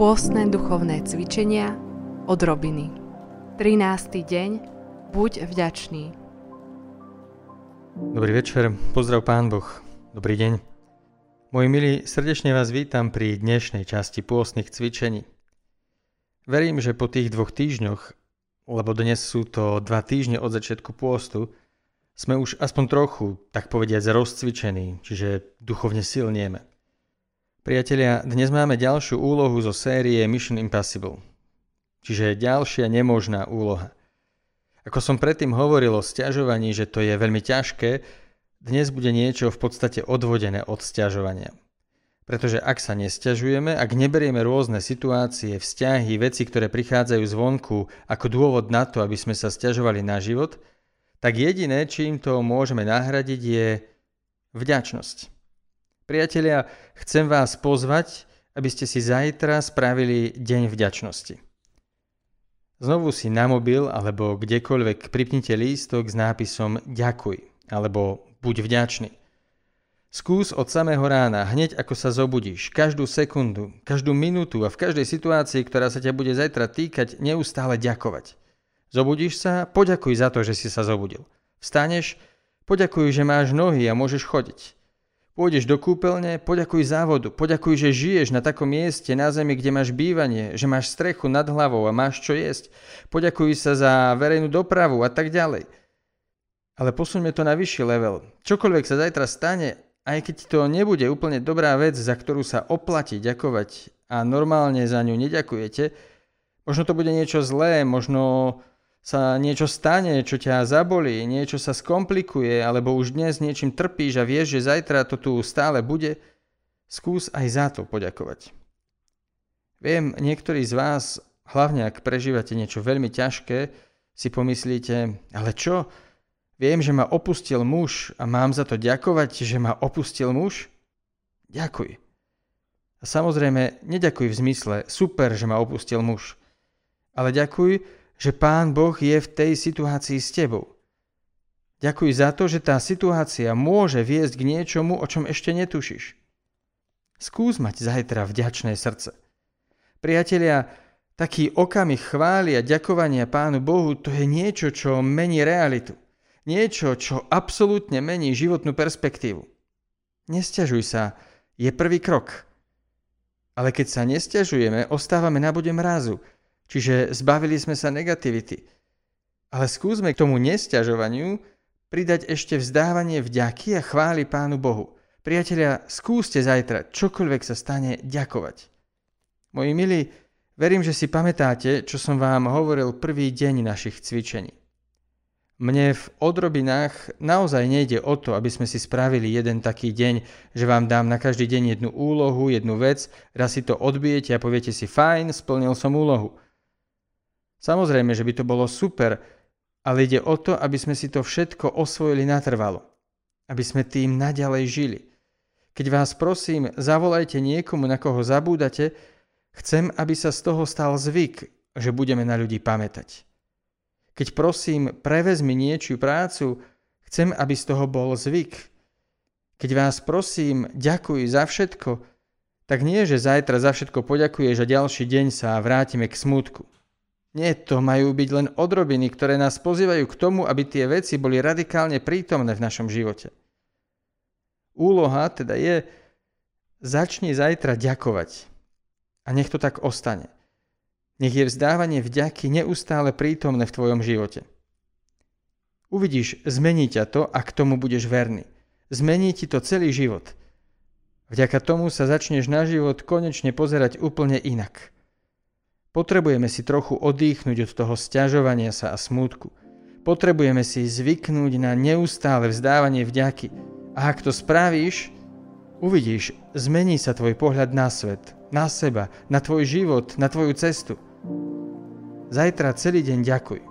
Pôstne duchovné cvičenia od Robiny. 13. deň. Buď vďačný. Dobrý večer, pozdrav Pán Boh. Dobrý deň. Moji milí, srdečne vás vítam pri dnešnej časti pôstnych cvičení. Verím, že po tých dvoch týždňoch, lebo dnes sú to dva týždne od začiatku pôstu, sme už aspoň trochu, tak povediať, rozcvičení, čiže duchovne silnieme. Priatelia, dnes máme ďalšiu úlohu zo série Mission Impossible. Čiže ďalšia nemožná úloha. Ako som predtým hovoril o stiažovaní, že to je veľmi ťažké, dnes bude niečo v podstate odvodené od stiažovania. Pretože ak sa nestiažujeme, ak neberieme rôzne situácie, vzťahy, veci, ktoré prichádzajú zvonku ako dôvod na to, aby sme sa stiažovali na život, tak jediné, čím to môžeme nahradiť, je vďačnosť. Priatelia, chcem vás pozvať, aby ste si zajtra spravili deň vďačnosti. Znovu si na mobil alebo kdekoľvek pripnite lístok s nápisom Ďakuj alebo Buď vďačný. Skús od samého rána, hneď ako sa zobudíš, každú sekundu, každú minútu a v každej situácii, ktorá sa ťa bude zajtra týkať, neustále ďakovať. Zobudíš sa, poďakuj za to, že si sa zobudil. Vstaneš, poďakuj, že máš nohy a môžeš chodiť. Pôjdeš do kúpeľne, poďakuj závodu, poďakuj, že žiješ na takom mieste na zemi, kde máš bývanie, že máš strechu nad hlavou a máš čo jesť. Poďakuj sa za verejnú dopravu a tak ďalej. Ale posuňme to na vyšší level. Čokoľvek sa zajtra stane, aj keď to nebude úplne dobrá vec, za ktorú sa oplatí ďakovať a normálne za ňu neďakujete, možno to bude niečo zlé, možno sa niečo stane, čo ťa zabolí, niečo sa skomplikuje, alebo už dnes niečím trpíš a vieš, že zajtra to tu stále bude, skús aj za to poďakovať. Viem, niektorí z vás, hlavne ak prežívate niečo veľmi ťažké, si pomyslíte, ale čo? Viem, že ma opustil muž a mám za to ďakovať, že ma opustil muž? Ďakuj. A samozrejme, neďakuj v zmysle super, že ma opustil muž. Ale ďakuj, že Pán Boh je v tej situácii s tebou. Ďakuj za to, že tá situácia môže viesť k niečomu, o čom ešte netušíš. Skús mať zajtra vďačné srdce. Priatelia, taký okamih chvály a ďakovania Pánu Bohu to je niečo, čo mení realitu. Niečo, čo absolútne mení životnú perspektívu. Nestiažuj sa, je prvý krok. Ale keď sa nestiažujeme, ostávame na bode mrazu – Čiže zbavili sme sa negativity. Ale skúsme k tomu nesťažovaniu pridať ešte vzdávanie vďaky a chváli Pánu Bohu. Priatelia, skúste zajtra, čokoľvek sa stane, ďakovať. Moji milí, verím, že si pamätáte, čo som vám hovoril prvý deň našich cvičení. Mne v odrobinách naozaj nejde o to, aby sme si spravili jeden taký deň, že vám dám na každý deň jednu úlohu, jednu vec, raz si to odbijete a poviete si fajn, splnil som úlohu. Samozrejme, že by to bolo super, ale ide o to, aby sme si to všetko osvojili natrvalo. Aby sme tým naďalej žili. Keď vás prosím, zavolajte niekomu, na koho zabúdate, chcem, aby sa z toho stal zvyk, že budeme na ľudí pamätať. Keď prosím, prevezmi niečiu prácu, chcem, aby z toho bol zvyk. Keď vás prosím, ďakuj za všetko, tak nie, že zajtra za všetko poďakuješ a ďalší deň sa vrátime k smútku. Nie, to majú byť len odrobiny, ktoré nás pozývajú k tomu, aby tie veci boli radikálne prítomné v našom živote. Úloha teda je, začni zajtra ďakovať. A nech to tak ostane. Nech je vzdávanie vďaky neustále prítomné v tvojom živote. Uvidíš, zmení ťa to, ak tomu budeš verný. Zmení ti to celý život. Vďaka tomu sa začneš na život konečne pozerať úplne inak. Potrebujeme si trochu odýchnuť od toho stiažovania sa a smútku. Potrebujeme si zvyknúť na neustále vzdávanie vďaky. A ak to spravíš, uvidíš, zmení sa tvoj pohľad na svet, na seba, na tvoj život, na tvoju cestu. Zajtra celý deň ďakuj.